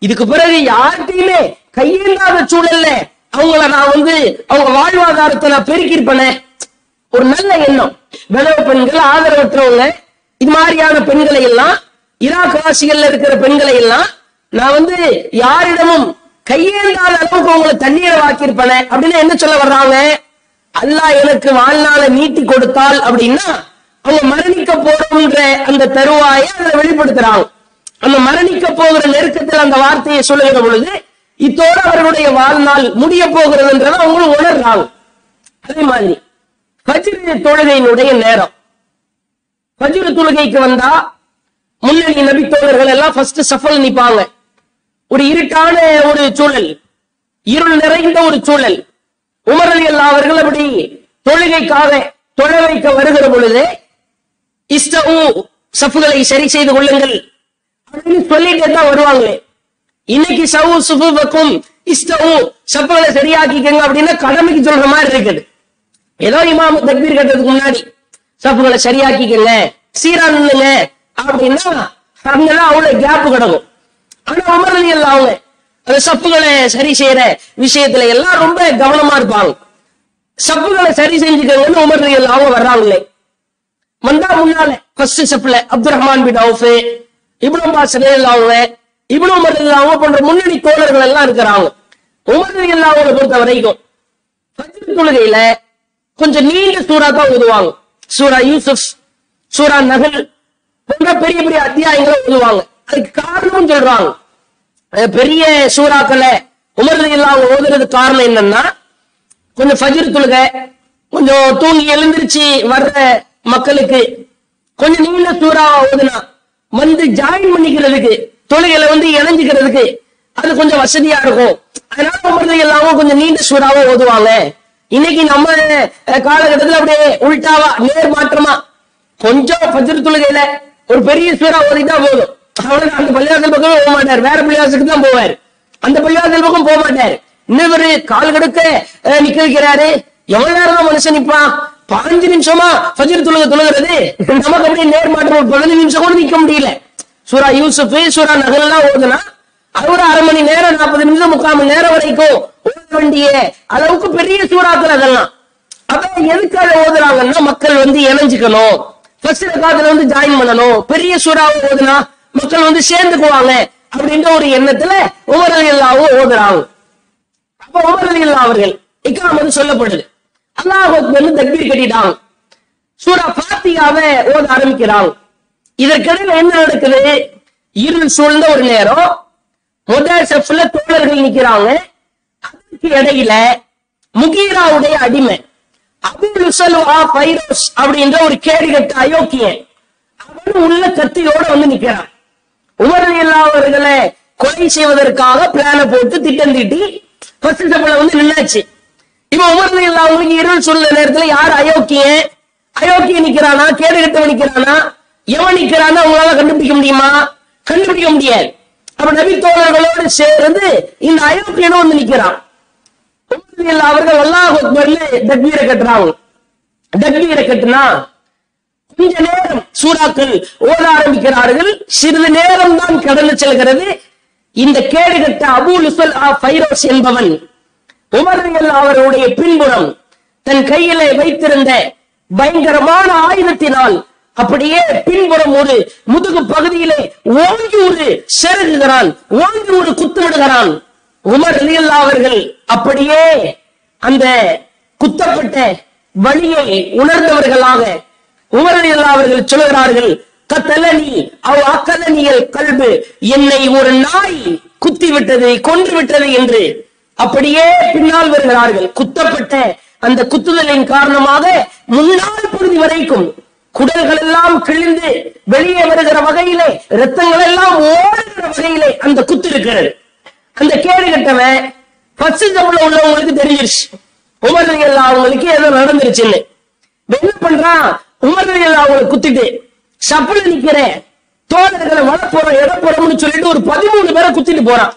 இதுக்கு பிறகு யார்கிட்டயுமே கையேந்தாத சூழல்ல அவங்கள நான் வந்து அவங்க வாழ்வாதாரத்தை நான் பெருக்கியிருப்பேனே. ஒரு நல்ல எண்ணம். விதவ பெண்கள் ஆதரவற்றவங்க இது மாதிரியான பெண்களை எல்லாம் ஈராக் வாசிகள்ல இருக்கிற பெண்களை எல்லாம் நான் வந்து யாரிடமும் கையேந்தாத அளவுக்கு உங்களை தண்ணீரை வாக்கியிருப்பேனே. அப்படின்னு என்ன சொல்ல வர்றாங்க? அல்லாஹ் எனக்கு வாழ்நாளை நீட்டி கொடுத்தால் அப்படின்னா அவங்க மரணிக்க போறோம்ன்ற அந்த தருவாயை அதை வெளிப்படுத்துறாங்க. அந்த மரணிக்க போகிற நெருக்கத்தில் அந்த வார்த்தையை சொல்லுகிற பொழுது இத்தோடு அவருடைய வாழ்நாள் முடிய போகிறதுன்றதை அவங்களும் உணர்றாங்க. அதே மாதிரி பஜ்ரு தொழுகையினுடைய நேரம். பஜ்ரு தொழுகைக்கு வந்தா முன்னணி நபி தோழர்கள் எல்லாம் ஃபர்ஸ்ட் சஃபல் நிப்பாங்க. ஒரு இருட்டான ஒரு சூழல் இருள் நிறைந்த ஒரு சூழல். உமரலி அல்லா அவர்கள் அப்படி தொழுகைக்காக தொழ வைக்க வருகிற பொழுது இஸ்தவு சஃபுகளை சரி செய்து கொள்ளுங்கள் அப்படின்னு சொல்லிட்டே தான் வருவாங்களே. இன்னைக்கு சவு சுபுபக்கும் இஷ்டமும் சஃப்புகளை சரியாக்கிக்கங்க அப்படின்னா கடமைக்கு சொல்ற மாதிரி இருக்குது. ஏதோ இமாம் தக்பீர் கட்டுறதுக்கு முன்னாடி சப்புகளை சரியாக்கிக்கங்க சீரா நில்லுங்க அப்படின்னா அங்கெல்லாம் அவ்வளவு கேப் கிடக்கும். ஆனா உமர் அலி அவங்க அந்த சப்புகளை சரி செய்யற விஷயத்துல எல்லாம் ரொம்ப கவனமா இருப்பாங்க. சப்புகளை சரி செஞ்சுக்கங்கன்னு உமர் அவங்க வர்றாங்களே. வந்தா முன்னால first செப்புல Abdul Rahman bin Auf ibn Abbas அவங்க இவ்வளவு உமர் அவங்க போன்ற முன்னணி தோழர்கள் எல்லாம் இருக்கிறாங்க. உமர் ரலியல்லாஹு பொறுத்த வரைக்கும் தொழுகையில கொஞ்சம் நீண்ட சூறா தான் ஓதுவாங்க. சூரா யூசுப் சூரா நகல் போன்ற பெரிய பெரிய அத்தியாயங்களை ஓதுவாங்க. அதுக்கு காரணம் சொல்றாங்க. பெரிய சூறாக்களை உமர் இல்லாம ஓதுறதுக்கு காரணம் என்னன்னா கொஞ்சம் ஃபஜிர் தொழுகை கொஞ்சம் தூங்கி எழுந்திருச்சு வர்ற மக்களுக்கு கொஞ்சம் நீண்ட சூறா ஓதுனா வந்து ஜாயின் பண்ணிக்கிறதுக்கு தொழுகையில வந்து இணைஞ்சுக்கிறதுக்கு அது கொஞ்சம் வசதியா இருக்கும். அதனால உமர்ல எல்லாமும் கொஞ்சம் நீண்ட சூறாவா ஓதுவாங்க. இன்னைக்கு நம்ம காலகட்டத்துல அப்படியே உள்டாவா நேர் மாற்றமா கொஞ்சம் பஜ்ர தொழுகையில ஒரு பெரிய சூறா ஓதிட்டா போதும். அவ்வளவு அந்த பள்ளிவாசல் பக்கம் போக மாட்டார். வேற பள்ளிவாசலுக்கு தான் போவார். அந்த பள்ளிவாசல் பக்கம் போக மாட்டார். இன்னொரு கால் கடுக்க நிக்க வைக்கிறாரு. எவ்வளவு நேரம் தான் மனுஷன் நிப்பான்? பதினஞ்சு நிமிஷமா ஃபஜ்ர் தொழுக தொழுகிறது. நமக்கு அப்படியே நேர் மாற்றம் ஒரு பதினஞ்சு நிமிஷம் கூட நிக்க முடியல. சூரா யூசுப் சூரா நகல்லாம் ஓதுனா அது ஒரு அரை மணி நேரம் நாற்பது நிமிஷம் முக்கால் மணி நேரம் வரைக்கும் ஓத வேண்டிய அளவுக்கு பெரிய சூறாக்கள் அதெல்லாம் அதான் எதுக்காக ஓதுறாங்கன்னா மக்கள் வந்து இணைஞ்சுக்கணும். ஃபர்ஸ்ட் காலத்துல வந்து ஜாயின் பண்ணணும். பெரிய சூறாவை ஓதுனா மக்கள் வந்து சேர்ந்துக்குவாங்க அப்படின்ற ஒரு எண்ணத்துல உமர் அலி அல்லாவும் ஓதுறாங்க அப்ப உமர் அலி அல்லா அவர்கள் இக்காம் வந்து சொல்லப்படுது. அல்லாஹ் வந்து தக்பீர் கட்டிட்டாங்க. சூரா பாத்தியாவை ஓத ஆரம்பிக்கிறாங்க. இதற்கிடையில என்ன நடக்குது? இருள் சூழ்ந்த ஒரு நேரம். முதல் செஃப்ல தோழர்கள் நிக்கிறாங்க. அதுக்கு இடையில முகீராவுடைய அடிமை அபுல் பைரோஸ் அப்படின்ற ஒரு கேடு கட்ட அயோக்கியன் அவன் உள்ள கத்தியோட வந்து நிக்கிறான். உமரணி இல்லாதவர்களை அவர்களை கொலை செய்வதற்காக பிளான போட்டு திட்டம் தீட்டி ஃபர்ஸ்ட் வந்து நின்னாச்சு. இப்ப உமர் ரலியல்லாஹு அவங்களுக்கு இருள் சொல்ல நேரத்துல யார் அயோக்கியன்? அயோக்கிய நிக்கிறானா? கேடுகட்டவன் நிக்கிறானா? எவன் நிக்கிறான்னு அவங்களால கண்டுபிடிக்க முடியுமா? கண்டுபிடிக்க முடியாது. அப்ப நபி தோழர்களோடு சேர்ந்து இந்த அயோக்கியனும் வந்து நிக்கிறான் அவர்கள் அல்லாஹ் அக்பர்ல தக்பீரை கட்டுறாங்க. தக்பீரை கட்டுனா கொஞ்ச நேரம் சூறாக்கள் ஓட ஆரம்பிக்கிறார்கள். சிறிது நேரம் தான் கடந்து செல்கிறது. இந்த கேடுகட்ட அபு லுசல் ஆ பைரோஸ் என்பவன் உமர் அவருடைய பின்புறம் தன் கையிலே வைத்திருந்த பயங்கரமான ஆயுதத்தினால் அப்படியே பின்புறம் ஒரு முதுகு பகுதியிலே ஓங்கி ஒரு செருகுகிறான் ஓங்கி ஒரு குத்துவிடுகிறான் உமர் அலியல்லா அவர்கள் அப்படியே அந்த குத்தப்பட்ட வழியை உணர்ந்தவர்களாக உமரணியல்லா அவர்கள் சொல்கிறார்கள் கத்தலனி அவ் அக்கலனியல் கல்பு என்னை ஒரு நாய் குத்தி விட்டது கொன்று விட்டது என்று. அப்படியே பின்னால் வருகிறார்கள். குத்தப்பட்ட அந்த குத்துதலின் காரணமாக முன்னாள் பகுதி வரைக்கும் குடல்கள் எல்லாம் கிழிந்து வெளியே வருகிற வகையிலே ரத்தங்கள் எல்லாம் ஓடுகிற வகையிலே அந்த குத்து இருக்கிறது. அந்த கேடு கட்டவன் பச்சை தமிழ்ல உள்ளவங்களுக்கு தெரிஞ்சிருச்சு. உமர் எல்லாம் அவங்களுக்கு ஏதோ நடந்துருச்சுன்னு. என்ன பண்றான் உமர் எல்லாம் அவங்களை குத்திட்டு சப்புல நிக்கிற தோழர்களை வளப்புறம் இடப்புறம்னு சொல்லிட்டு ஒரு பதிமூணு பேரை குத்திட்டு போறான்.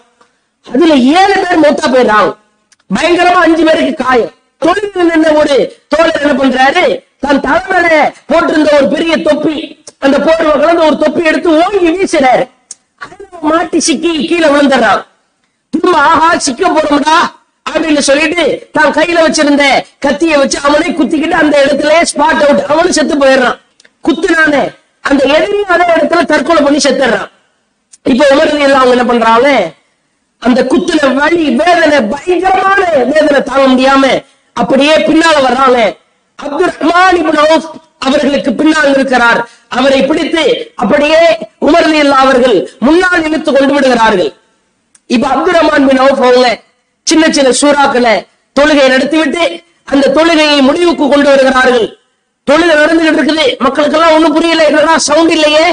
அதுல ஏழு பேர் மூத்தா போயிடுறாங்க. பயங்கரமா அஞ்சு பேருக்கு காயம். தொழில் நின்ற ஒரு தோழர் என்ன பண்றாரு? தன் தலைமையில போட்டிருந்த ஒரு பெரிய தொப்பி அந்த போர்வை கலந்து ஒரு தொப்பி எடுத்து ஓங்கி வீசுறாரு மாட்டி சிக்கி கீழே விழுந்துடுறான். திரும்ப ஆஹா சிக்க போறோம்டா அப்படின்னு சொல்லிட்டு தான் கையில வச்சிருந்த கத்திய வச்சு அவனே குத்திக்கிட்டு அந்த இடத்துல ஸ்பாட் அவுட் அவனும் செத்து போயிடுறான். குத்துனானே அந்த எதிரி அதே இடத்துல தற்கொலை பண்ணி செத்துடுறான். இப்ப உமரதி எல்லாம் அவங்க என்ன பண்றாங்க? அந்த குத்துல வழி வேதனை பயங்கரமான வேதனை தாங்க முடியாம அப்படியே பின்னால வர்றாங்க அப்துல் ரஹ்மான் இப்னு அவுஃப் அவர்களுக்கு பின்னால் இருக்கிறார் அவரை பிடித்து அப்படியே உமரதி அவர்கள் முன்னால் இழுத்து கொண்டு விடுகிறார்கள். இப்ப அப்துல் ரஹ்மான் பின் அவுஃப் அவங்க சின்ன சின்ன சூறாக்களை தொழுகை நடத்திவிட்டு அந்த தொழுகையை முடிவுக்கு கொண்டு வருகிறார்கள். தொழுகை நடந்துகிட்டு இருக்குது. மக்களுக்கு எல்லாம் ஒண்ணும் புரியல. என்னடா சவுண்ட் இல்லையே?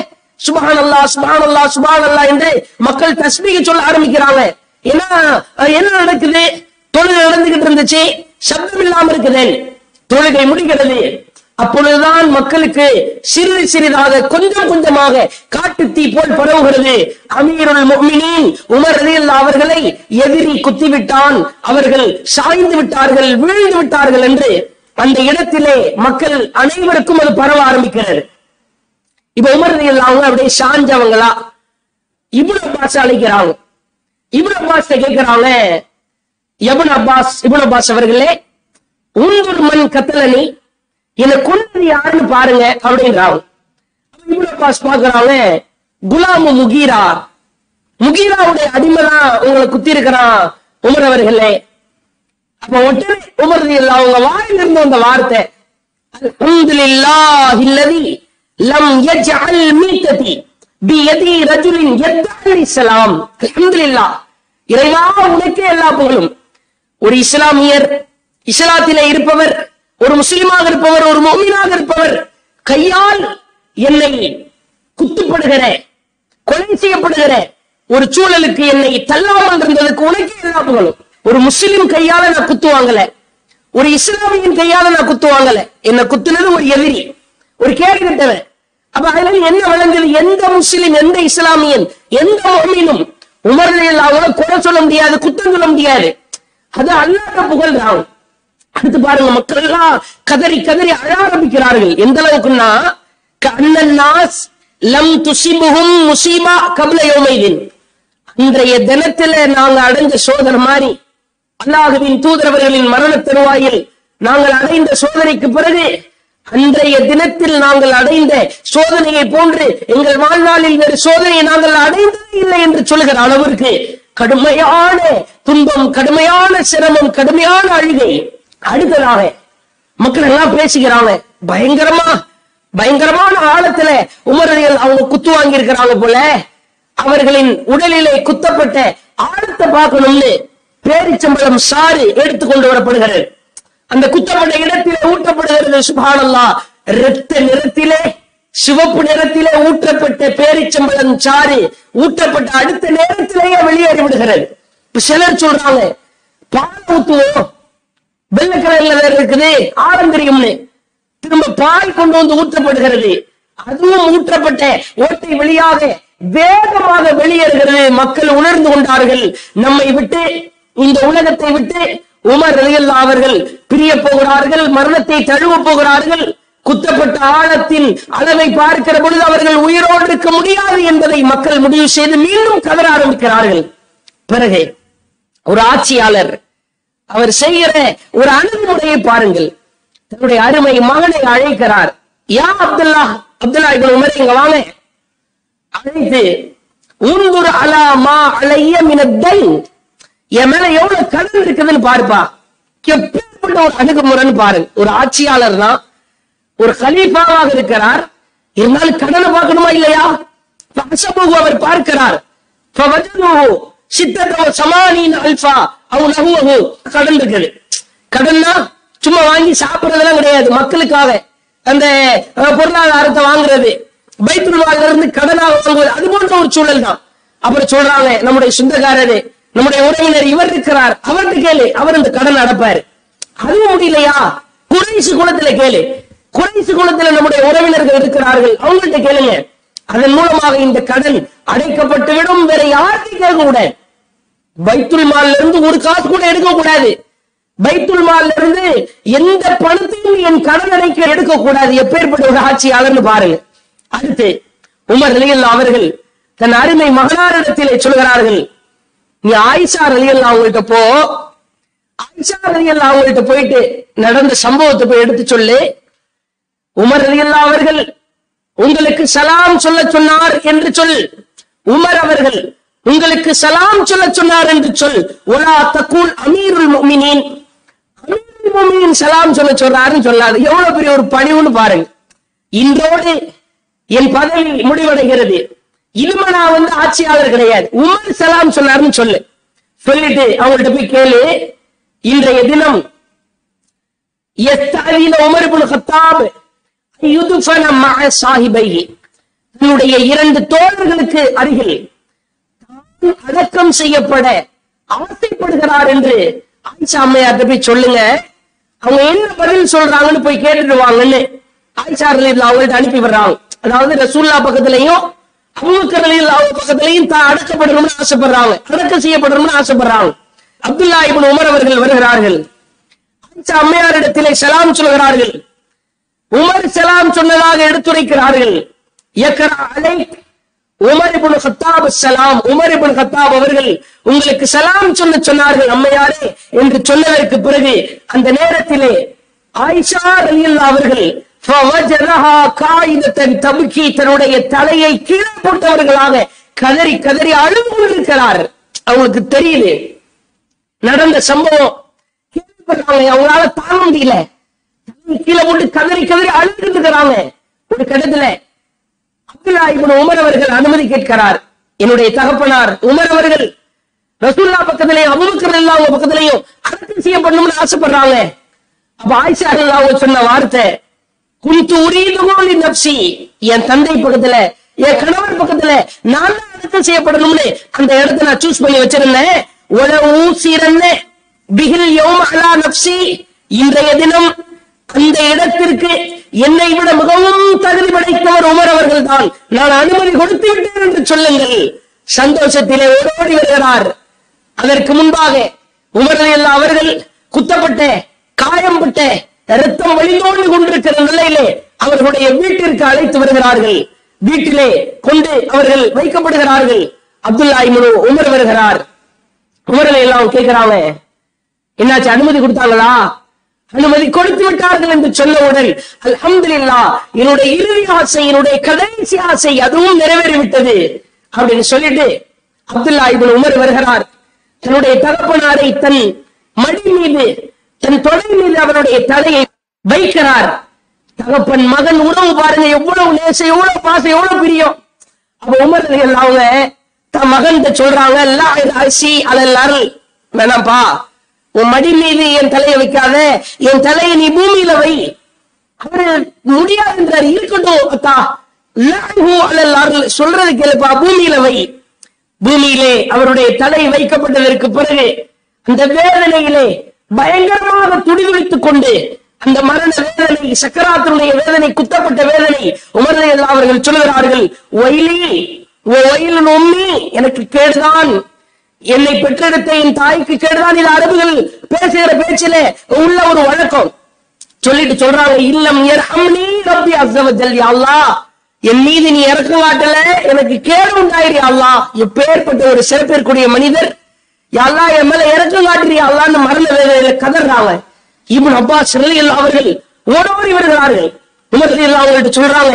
சுபான் அல்லா சுபான் அல்லா சுபான் அல்லா என்று மக்கள் தஸ்மீக சொல்ல ஆரம்பிக்கிறாங்க. ஏன்னா என்ன நடக்குது? தொழுகை நடந்துகிட்டு இருந்துச்சு. சப்தம் இல்லாம இருக்கிறேன் தொழுகை முடிகிறது. அப்பொழுதுதான் மக்களுக்கு சிறிது சிறிதாக கொஞ்சம் கொஞ்சமாக காட்டு தீ போல் பரவுகிறது. அமீருல் மொமினின் உமர் ரலியல்லாஹு அவர்களை எதிரி குத்திவிட்டான். அவர்கள் சாய்ந்து விட்டார்கள் வீழ்ந்து விட்டார்கள் என்று அந்த இடத்திலே மக்கள் அனைவருக்கும் அது பரவ ஆரம்பிக்கிறது. இப்ப உமர் அல்லா அவங்க அப்படியே சாஞ்சவங்களா? இவ்வளவு பாச அழைக்கிறாங்க. இவ்வளவு அப்பாஸ் கேட்கிறாங்க இப்னு அப்பாஸ் இபுன் அப்பாஸ் அவர்களே உந்தூர் மண் கத்தலனி என்னை கொண்டது யாருன்னு பாருங்க அப்படின்றாங்க இபுன் அப்பாஸ் பாக்குறாங்க குலாமு முகீரா. முகீராவுடைய அடிமைதான் உங்களை குத்தி இருக்கிறான் உமர் அவர்களே. அப்ப உடனே உமர் இல்ல அவங்க வாயிலிருந்து வந்த வார்த்தை அல்ஹம்துலில்லாஹி இல்லதி லம் யஜ்அல் மீத்ததி பியதி ரஜுலின் யத்தல் சலாம். அல்ஹம்துலில்லாஹ். இறைவா உனக்கே எல்லா புகழும். ஒரு இஸ்லாமியர் இஸ்லாத்திலே இருப்பவர் ஒரு முஸ்லிமாக இருப்பவர் ஒரு மோமினாக இருப்பவர் கையால் என்னை குத்துப்படுகிற கொலை செய்யப்படுகிற ஒரு சூழலுக்கு என்னை தள்ளாமல் இருந்ததுக்கு உனக்கே எல்லா புகழும். ஒரு முஸ்லிம் கையால நான் குத்து வாங்கல. ஒரு இஸ்லாமியின் கையால நான் குத்து வாங்கல. என்ன குத்துனது ஒரு எதிரி ஒரு கேடு கட்டவன் அப்ப அதுல என்ன விளங்குது? எந்த முஸ்லிம் எந்த இஸ்லாமியன் எந்த மோமினும் உமர்களில் அவங்கள குறை சொல்ல முடியாது குத்தம் சொல்ல முடியாது. அது அல்லாத புகழ்றாங்க அடுத்து பாருங்க மக்கள் எல்லாம் கதறி கதறி அழ ஆரம்பிக்கிறார்கள். எந்த அளவுக்குன்னா கண்ணன் லம் துசிபுகும் முசீமா கபல யோமைதின் அன்றைய தினத்துல நாங்க அடைஞ்ச சோதனை மாதிரி அல்லாஹுவின் தூதரவர்களின் மரண தருவாயில் நாங்கள் அடைந்த சோதனைக்கு பிறகு அன்றைய தினத்தில் நாங்கள் அடைந்த சோதனையை போன்று எங்கள் வாழ்நாளில் வேறு சோதனையை நாங்கள் அடைந்ததே இல்லை என்று சொல்லுகிற அளவிற்கு கடுமையான துன்பம் கடுமையான சிரமம் கடுமையான அழுகை அடுத்ததாக மக்கள் எல்லாம் பேசுகிறாங்க பயங்கரமா பயங்கரமான ஆழத்துல உமரடிகள் அவங்க குத்து வாங்கி இருக்கிறாங்க போல அவர்களின் உடலிலே குத்தப்பட்ட ஆழத்தை பார்க்கணும்னு பேரிச்சம்பளம் சாறு எடுத்து கொண்டு வரப்படுகிறது. அந்த குத்தப்பட்ட இடத்திலே ஊட்டப்படுகிறது சுபானல்லா இரத்த நிறத்திலே சிவப்பு நிறத்திலே ஊற்றப்பட்ட பேரிச்சம்பளம் சாறு ஊட்டப்பட்ட அடுத்த நேரத்திலேயே வெளியேறி விடுகிறது. இப்ப சிலர் சொல்றாங்க பால் ஊத்துவோம். வெள்ளை கலர்ல வேற இருக்குது ஆழம் தெரியும்னு. திரும்ப பால் கொண்டு வந்து ஊற்றப்படுகிறது அதுவும் ஊற்றப்பட்ட ஓட்டை வெளியாக வேகமாக வெளியேறுகிறது. மக்கள் உணர்ந்து கொண்டார்கள். நம்மை விட்டு இந்த உலகத்தை விட்டு உமர் ரலியல்லா அவர்கள் பிரிய போகிறார்கள் மரணத்தை தழுவ போகிறார்கள். குத்தப்பட்ட ஆழத்தின் அளவை பார்க்கிற பொழுது அவர்கள் உயிரோடு இருக்க முடியாது என்பதை மக்கள் முடிவு செய்து மீண்டும் கதற ஆரம்பிக்கிறார்கள். பிறகு ஒரு ஆட்சியாளர் அவர் செய்கிற ஒரு அணுகுமுறையை பாருங்கள். தன்னுடைய அருமை மகனை அழைக்கிறார். யா அப்துல்லா அப்துல்லா இப்னு உமர் இங்க வாங்க. அழைத்து உந்துர் அலா மா அலைய மினத்தை என் மேல எவ்வளவு கடன் இருக்குதுன்னு பாருப்பா. எப்பேற்பட்ட ஒரு அணுகுமுறைன்னு பாருங்க. ஒரு ஆட்சியாளர் தான் ஒரு கலீஃபாவாக இருக்கிறார். இருந்தாலும் கடனை பார்க்கணுமா இல்லையா? ஃபஹசபுஹு அவர் பார்க்கிறார். ஃபவஜதுஹு சமானின் அல்பா அல்ஃபா அவ் கடன் இருக்குது. கடன்னா சும்மா வாங்கி சாப்பிடுறதெல்லாம் கிடையாது. மக்களுக்காக. அந்த பொருளாதாரத்தை வாங்குறது. பைத்துல் இருந்து கடனாக வாங்குவது. அது போன்ற ஒரு சூழல் தான் அப்புறம் சொல்றாங்க நம்முடைய சொந்தக்காரரு நம்முடைய உறவினர் இவர் இருக்கிறார். அவர்கிட்ட கேளு. அவர் இந்த கடன் அடைப்பாரு. அதுவும் முடியலையா? குறைசு குலத்துல கேளு. குறைசு குலத்துல நம்முடைய உறவினர்கள் இருக்கிறார்கள். அவங்கள்ட்ட கேளுங்க. அதன் மூலமாக இந்த கடன் அடைக்கப்பட்டு விடும் வேற யார்கிட்ட கேட்க கூடாது. பைத்துல் மால்ல இருந்து ஒரு காசு கூட எடுக்க கூடாது. பைத்துல் மால்ல இருந்து எந்த பணத்தையும் என் கடன் அடைக்க எடுக்க கூடாது. எப்பேற்பட்ட ஒரு ஆட்சியாளர்னு பாருங்க. அடுத்து உமர் நிலையில் அவர்கள் தன் அருமை மகனாரிடத்திலே சொல்கிறார்கள். நீ ஆயிஷா அலியல்லா அவங்கள்ட்ட போ. ஆயிஷா அலியல்லா அவங்கள்ட்ட போயிட்டு நடந்த சம்பவத்தை போய் எடுத்து சொல்லு. உமர் ரலியல்லா அவர்கள் உங்களுக்கு சலாம் சொல்ல சொன்னார் என்று சொல். உமர் அவர்கள் உங்களுக்கு சலாம் சொல்ல சொன்னார் என்று சொல். ஒலா தக்கூல் அமீருல் முஃமினீன் அமீருல் முஃமினீன் சலாம் சொல்ல சொல்றாருன்னு சொல்லாது. எவ்வளவு பெரிய ஒரு பணிவுன்னு பாருங்க. இன்றோடு என் பதவி முடிவடைகிறது. இனிமே வந்து ஆட்சியாளர் கிடையாது. உமர் சலாம் சொன்னாருன்னு சொல்லு. சொல்லிட்டு அவங்கள்ட்ட போய் கேளு. இன்றைய தினம் எஸ்தாலின உமர் இப்னு கத்தாப் தன்னுடைய இரண்டு தோழர்களுக்கு அருகில் அடக்கம் செய்யப்பட ஆசைப்படுகிறார் என்று ஆயிஷா அம்மையார்ட்ட போய் சொல்லுங்க. அவங்க என்ன பதில் சொல்றாங்கன்னு போய் கேட்டுடுவாங்கன்னு ஆயிஷா அவங்கள்ட்ட அனுப்பி விடுறாங்க. அதாவது ரசூல்லா பக்கத்துலயும் அபூபக்கர் ரலியல்லாஹு பக்கத்திலையும் தான் அடக்கப்படணும்னு ஆசைப்படுறாங்க. அடக்கம் செய்யப்படணும்னு ஆசைப்படுறாங்க. அப்துல்லா இபின் உமர் அவர்கள் வருகிறார்கள். அம்மையாரிடத்திலே செலாம் சொல்கிறார்கள். உமர் செலாம் சொன்னதாக எடுத்துரைக்கிறார்கள். யக்ரா அலைக் உமர் இபுன் ஹத்தாப் சலாம் உமர் இபுன் ஹத்தாப் அவர்கள் உங்களுக்கு சலாம் சொல்ல சொன்னார்கள் அம்மையாரே என்று சொன்னதற்கு பிறகு அந்த நேரத்திலே ஆயிஷா அலியல்லா அவர்கள் ஃபவஜரஹா தன்னுடைய தலையை கீழே போட்டவர்களாக கதறி கதறி அழுது கொண்டிருக்கிறார். அவங்களுக்கு தெரியுது. நடந்த சம்பவம். அவங்களால தாங்க முடியல. கீழே போட்டு கதறி கதறி அழுதுட்டு இருக்கிறாங்க. ஒரு கட்டத்துல அப்துல்லா இவன் உமர் அவர்கள் அனுமதி கேட்கிறார். என்னுடைய தகப்பனார் உமர் அவர்கள் ரசூல்லா பக்கத்திலேயும் அபுபக்கர் அல்லாஹ் பக்கத்திலையும் அடக்கம் செய்யப்படணும்னு ஆசைப்படுறாங்க. அப்ப ஆயிஷா அவங்க சொன்ன வார்த்தை குறித்து உரியதுகோலி நப்சி. என் தந்தை பக்கத்துல என் கணவர் பக்கத்துல நான் தான் அடுத்தம் செய்யப்படணும்னு அந்த இடத்த நான் சூஸ் பண்ணி வச்சிருந்தேன். உல ஊசிரன்ன பிகில் யோம் அலா நப்சி. இன்றைய தினம் அந்த இடத்திற்கு என்னை விட மிகவும் தகுதி படைத்தவர் உமர் அவர்கள் தான் நான் அனுமதி கொடுத்து விட்டேன் என்று சொல்லுங்கள். சந்தோஷத்திலே ஓடோடி வருகிறார். அதற்கு முன்பாக உமர் அவர்கள் குத்தப்பட்ட காயம்பட்ட ரத்தம் வழிந்தோடு கொண்டிருக்கிற நிலையிலே அவர்களுடைய வீட்டிற்கு அழைத்து வருகிறார்கள். வீட்டிலே கொண்டு அவர்கள் வைக்கப்படுகிறார்கள். அப்துல்லா இமனு உமர் வருகிறார். உமர்களை எல்லாம் கேட்கிறாங்க என்னாச்சு அனுமதி கொடுத்தாங்களா? அனுமதி கொடுத்து விட்டார்கள் என்று சொன்னவுடன் இல்லா என்னுடைய இறுதி ஆசை என்னுடைய கடைசி ஆசை அதுவும் நிறைவேறிவிட்டது. அப்படின்னு சொல்லிட்டு அப்துல்லா இப்னு உமர் வருகிறார். தன்னுடைய தகப்பனாரை தன் மடி மீது தன் தொடை மீது அவருடைய தலையை வைக்கிறார். தகப்பன் மகன் உணவு பாருங்க எவ்வளவு நேசம் எவ்வளவு பாசம் எவ்வளவு பிரியம். அப்ப உமர் அவங்க தன் மகன் சொல்றாங்க லா அரிசி அலல் அருள் வேணாம்ப்பா உன் மடி மீது என் தலையை வைக்காத என் தலையை நீ பூமியில வை. அவரு முடியாது என்றார் இருக்கட்டும் அத்தா. சொல்றது கேளுப்பா பூமியில வை. பூமியிலே அவருடைய தலை வைக்கப்பட்டதற்கு பிறகு அந்த வேதனையிலே பயங்கரமாக துடிதுடித்துக் கொண்டு அந்த மரண வேதனை சக்கராத்தினுடைய வேதனை குத்தப்பட்ட வேதனை உமர்லை அவர்கள் சொல்லுகிறார்கள் ஒயிலி ஒயில் உம்மி எனக்கு கேடுதான். என்னை பெற்றெடுத்த என் தாய்க்கு கேடுதான். இது அரபுகள் பேசுகிற பேச்சிலே உள்ள ஒரு வழக்கம். சொல்லிட்டு சொல்றாங்க இல்லம் யர்ஹம்னி ரப்பி அசவஜல் யா என் மீது நீ இறக்க மாட்டல. எனக்கு கேடு உண்டாயிரு அல்லா அல்லாஹ். எப்பேற்பட்ட ஒரு சிறப்பிற்குரிய மனிதர் யா என் மேல இறக்கம் காட்டுறியா அல்லான்னு மரண வேதனையில கதறாங்க. இவன் அப்பா ரலியல்லாஹு அவர்கள் ஓடோடி வருகிறார்கள் உமர் ரலியல்லாஹு அவங்கள்ட்ட சொல்றாங்க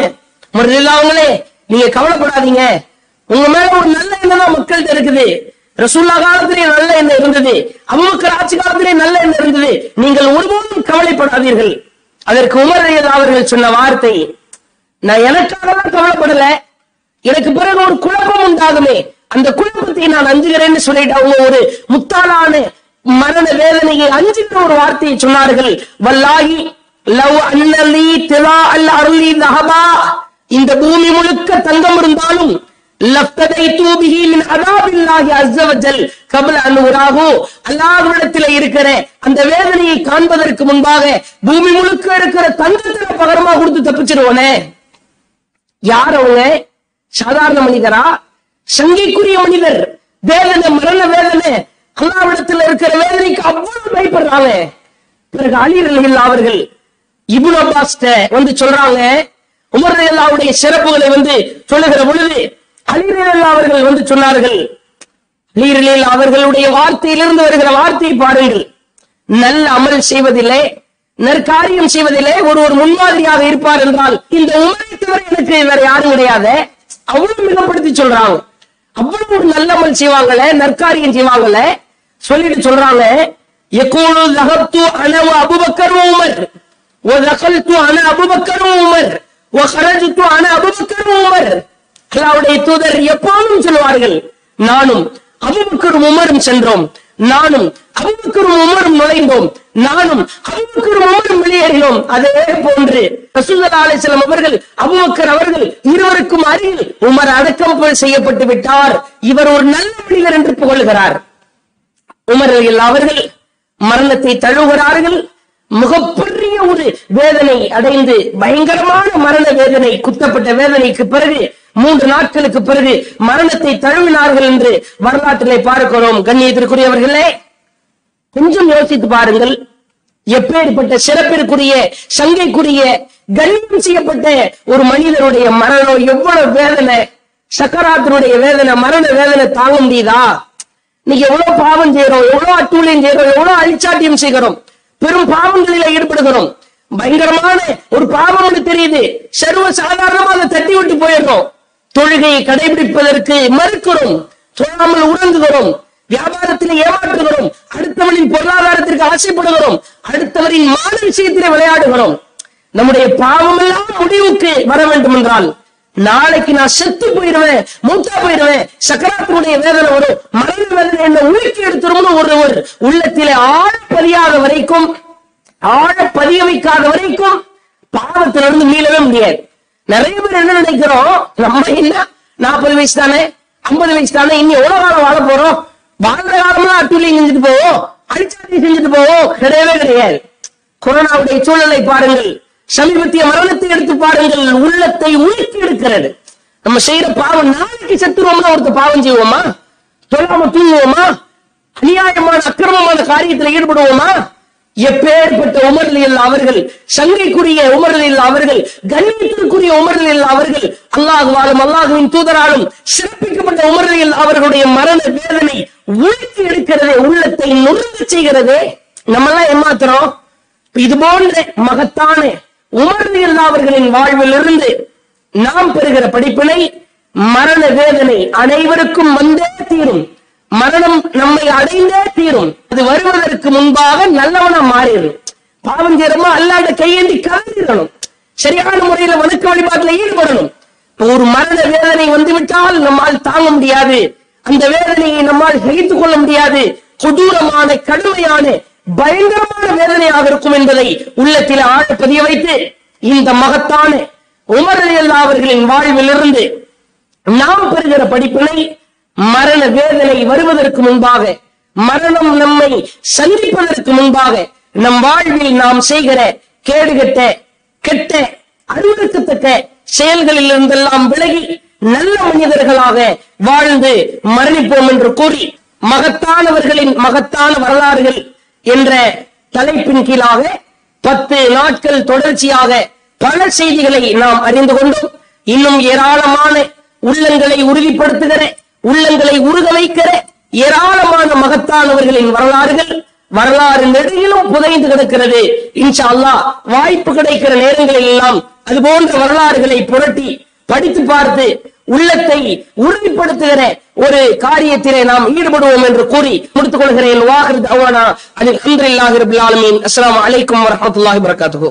உமர் ரலியல்லாஹு அவங்களே நீங்க கவலைப்படாதீங்க. உங்க மேல ஒரு நல்ல எண்ணம் தான் மக்கள்கிட்ட இருக்குது. ரசூல்லா காலத்திலேயே நல்ல எண்ணம் இருந்தது. அபூபக்கர் ஆட்சி காலத்திலேயே நல்ல எண்ணம் இருந்தது. நீங்கள் ஒருபோதும் கவலைப்படாதீர்கள். அதற்கு உமர் அவர்கள் சொன்ன வார்த்தை நான் எனக்காக தான் கவலைப்படல. எனக்கு பிறகு ஒரு குழப்பம் உண்டாகுமே. அந்த குழப்பத்தை நான் அஞ்சுகிறேன்னு சொல்லிட்டு அவங்க ஒரு முத்தாளான மரண வேதனையை அஞ்சுகிற ஒரு வார்த்தையை சொன்னார்கள். வல்லாகி லவ் அன்னலி திலா அல் அருளி தஹபா இந்த பூமி முழுக்க தங்கம் இருந்தாலும் லப்ததை தூபிஹி மின் அதாபில்லாஹி அஸ்ஸ கபல அன் இருக்கிற அந்த வேதனையை காண்பதற்கு முன்பாக பூமி முழுக்க இருக்கிற தங்கத்துல பகரமா கொடுத்து தப்பிச்சிருவோனே. யார் அவங்க? சாதாரண மனிதரா? சங்கைக்குரிய மனிதர் வேதனை மரண வேதனை அல்லாவிடத்தில் இருக்கிற வேதனைக்கு அவ்வளவு பயப்படுறாங்க. பிறகு அலிரலில் அவர்கள் இபுன் அப்பாஸ்ட வந்து சொல்றாங்க உமர் அல்லாவுடைய சிறப்புகளை வந்து சொல்லுகிற பொழுது அலிரலில் அவர்கள் வந்து சொன்னார்கள் அலிரலில் அவர்களுடைய வார்த்தையிலிருந்து வருகிற வார்த்தையை பாருங்கள். நல்ல அமல் செய்வதில்லை நற்காரியம் செய்வதிலே ஒரு ஒரு முன்மாதிரியாக இருப்பார் என்றால் இந்த உமரை தவிர எனக்கு வேற யாரும் கிடையாது. அவ்வளவு மிகப்படுத்தி சொல்றாங்க. அவ்வளவு ஒரு நல்லமல் செய்வாங்கள நற்காரியம் செய்வாங்கள. சொல்லிட்டு சொல்றாங்க எக்கோனு லகத்து அனவு அபுபக்கர் உமர். ஓ லகல்து அன அபுபக்கர் உமர். ஓ ஹரஜுத்து அன அபுபக்கர் உமர். அல்லாவுடைய தூதர் எப்போதும் சொல்வார்கள் நானும் அபுபக்கர் உமரும் சென்றோம். நானும் அபூபக்கரும் உமரும் நுழைந்தோம். நானும் அபூபக்கரும் உமரும் வெளியேறினோம். அதே போன்று ரசூலுல்லாஹி அலைஹி அவர்கள் அபுபக்கர் அவர்கள் இருவருக்கும் அருகில் உமர் அடக்கம் செய்யப்பட்டு விட்டார். இவர் ஒரு நல்ல மனிதர் என்று புகழ்கிறார். உமர் அவர்கள் மரணத்தை தழுவுகிறார்கள். மிகப்பெரிய ஒரு வேதனை அடைந்து பயங்கரமான மரண வேதனை குத்தப்பட்ட வேதனைக்கு பிறகு மூன்று நாட்களுக்கு பிறகு மரணத்தை தழுவினார்கள் என்று வரலாற்றிலே பார்க்கிறோம். கண்ணியத்திற்குரியவர்களே கொஞ்சம் யோசித்து பாருங்கள். எப்பேற்பட்ட சிறப்பிற்குரிய சங்கைக்குரிய கண்ணியம் செய்யப்பட்ட ஒரு மனிதனுடைய மரணம் எவ்வளவு வேதனை சக்கராத்தினுடைய வேதனை மரண வேதனை தாங்க முடியுதா? நீங்க எவ்வளவு பாவம் செய்யறோம் எவ்வளவு அட்டூழியம் செய்யறோம் எவ்வளவு அழிச்சாட்டியம் செய்கிறோம். பெரும் பாவங்களில ஈடுபடுகிறோம். பயங்கரமான ஒரு பாவம் தெரியுது. சர்வ சாதாரணமா தட்டி விட்டு போயிடுறோம். தொழுகையை கடைபிடிப்பதற்கு மறுக்கிறோம் தொழாமல் உறங்குகிறோம். வியாபாரத்தில் ஏமாற்றுகிறோம். அடுத்தவனின் பொருளாதாரத்திற்கு ஆசைப்படுகிறோம். அடுத்தவரின் மான விஷயத்திலே விளையாடுகிறோம். நம்முடைய பாவமெல்லாம் முடிவுக்கு வர வேண்டும் என்றால் நாளைக்கு நான் செத்து போயிடுவேன் மூத்தா போயிடுவேன் சக்கராத்தினுடைய வேதனை வரும் மரண வேதனை என்ன உலுக்கி எடுத்துரும்னு ஒருவர் உள்ளத்திலே ஆழ பதியாத வரைக்கும் ஆழ பதிய வைக்காத வரைக்கும் பாவத்திலிருந்து மீளவே முடியாது. நிறைய பேர் என்ன நினைக்கிறோம்? நம்ம என்ன? நாற்பது வயசு தானே? ஐம்பது வயசு தானே? இன்னும் எவ்வளவு காலம் வாழ போறோம்? வாழ்ற காலம்லாம் அட்டூழியம் செஞ்சுட்டு போவோம். அடிச்சாட்டி செஞ்சுட்டு போவோம். கிடையவே கிடையாது. கொரோனாவுடைய சூழலை பாருங்கள். சமீபத்திய மரணத்தை எடுத்து பாருங்கள். உள்ளத்தை உயிர்த்து எடுக்கிறது. நம்ம செய்யற பாவம் நாளைக்கு செத்துருவோம்னா ஒருத்தர் பாவம் செய்வோமா? தொழாம தூங்குவோமா? அநியாயமான அக்கிரமமான காரியத்தில் ஈடுபடுவோமா? எப்பேற்பட்ட உமர்லில் அவர்கள் சங்கைக்குரிய உமர்லில் அவர்கள் கண்ணியத்திற்குரிய உமர்லில் அவர்கள் அல்லாஹுவாலும் அல்லாஹுவின் தூதராலும் சிறப்பிக்கப்பட்ட உமர்லில் அவர்களுடைய மரண வேதனை உழைத்து எடுக்கிறதே உள்ளத்தை நுழைந்து செய்கிறதே நம்மெல்லாம் ஏமாத்துறோம். இது போன்ற மகத்தான உமர்லில் அவர்களின் வாழ்வில் இருந்து நாம் பெறுகிற படிப்பினை மரண வேதனை அனைவருக்கும் வந்தே தீரும். மரணம் நம்மை அடைந்தே தீரும். அது வருவதற்கு முன்பாக நல்லவனா மாறிடணும் பாவம் செய்யறோமோ அல்லாட கையேந்தி கலந்திடணும் சரியான முறையில வணக்க வழிபாட்டுல ஈடுபடணும். ஒரு மரண வேதனை வந்துவிட்டால் நம்மால் தாங்க முடியாது. அந்த வேதனையை நம்மால் சகித்துக் கொள்ள முடியாது. கொடூரமான கடுமையான பயங்கரமான வேதனையாக இருக்கும் என்பதை உள்ளத்தில் ஆழ பதிய வைத்து இந்த மகத்தான உமர் அல்லாஹ் அவர்களின் வாழ்விலிருந்து நாம் பெறுகிற படிப்பினை மரண வேதனை வருவதற்கு முன்பாக மரணம் நம்மை சந்திப்பதற்கு முன்பாக நம் வாழ்வில் நாம் செய்கிற கேடுகட்ட கெட்ட அருவருக்கத்தக்க செயல்களில் இருந்தெல்லாம் விலகி நல்ல மனிதர்களாக வாழ்ந்து மரணிப்போம் என்று கூறி மகத்தானவர்களின் மகத்தான வரலாறுகள் என்ற தலைப்பின் கீழாக பத்து நாட்கள் தொடர்ச்சியாக பல செய்திகளை நாம் அறிந்து கொண்டோம். இன்னும் ஏராளமான உள்ளங்களை உறுதிப்படுத்துகிற உள்ளங்களை உருக வைக்கிற ஏராளமான மகத்தானவர்களின் வரலாறுகள் வரலாறு நெடுகிலும் புதைந்து கிடக்கிறது. இன்ஷா அல்லாஹ் வாய்ப்பு கிடைக்கிற நேரங்களில் எல்லாம் அது போன்ற வரலாறுகளை புரட்டி படித்து பார்த்து உள்ளத்தை உறுதிப்படுத்துகிற ஒரு காரியத்திலே நாம் ஈடுபடுவோம் என்று கூறி முடித்துக் கொள்கிறேன். வாஹிர் தவானா. அதில் அன்றில்லாஹிர் ரபில் ஆலமீன். அலைக்கும் வரமத்துல்லாஹி வரகாத்துகோ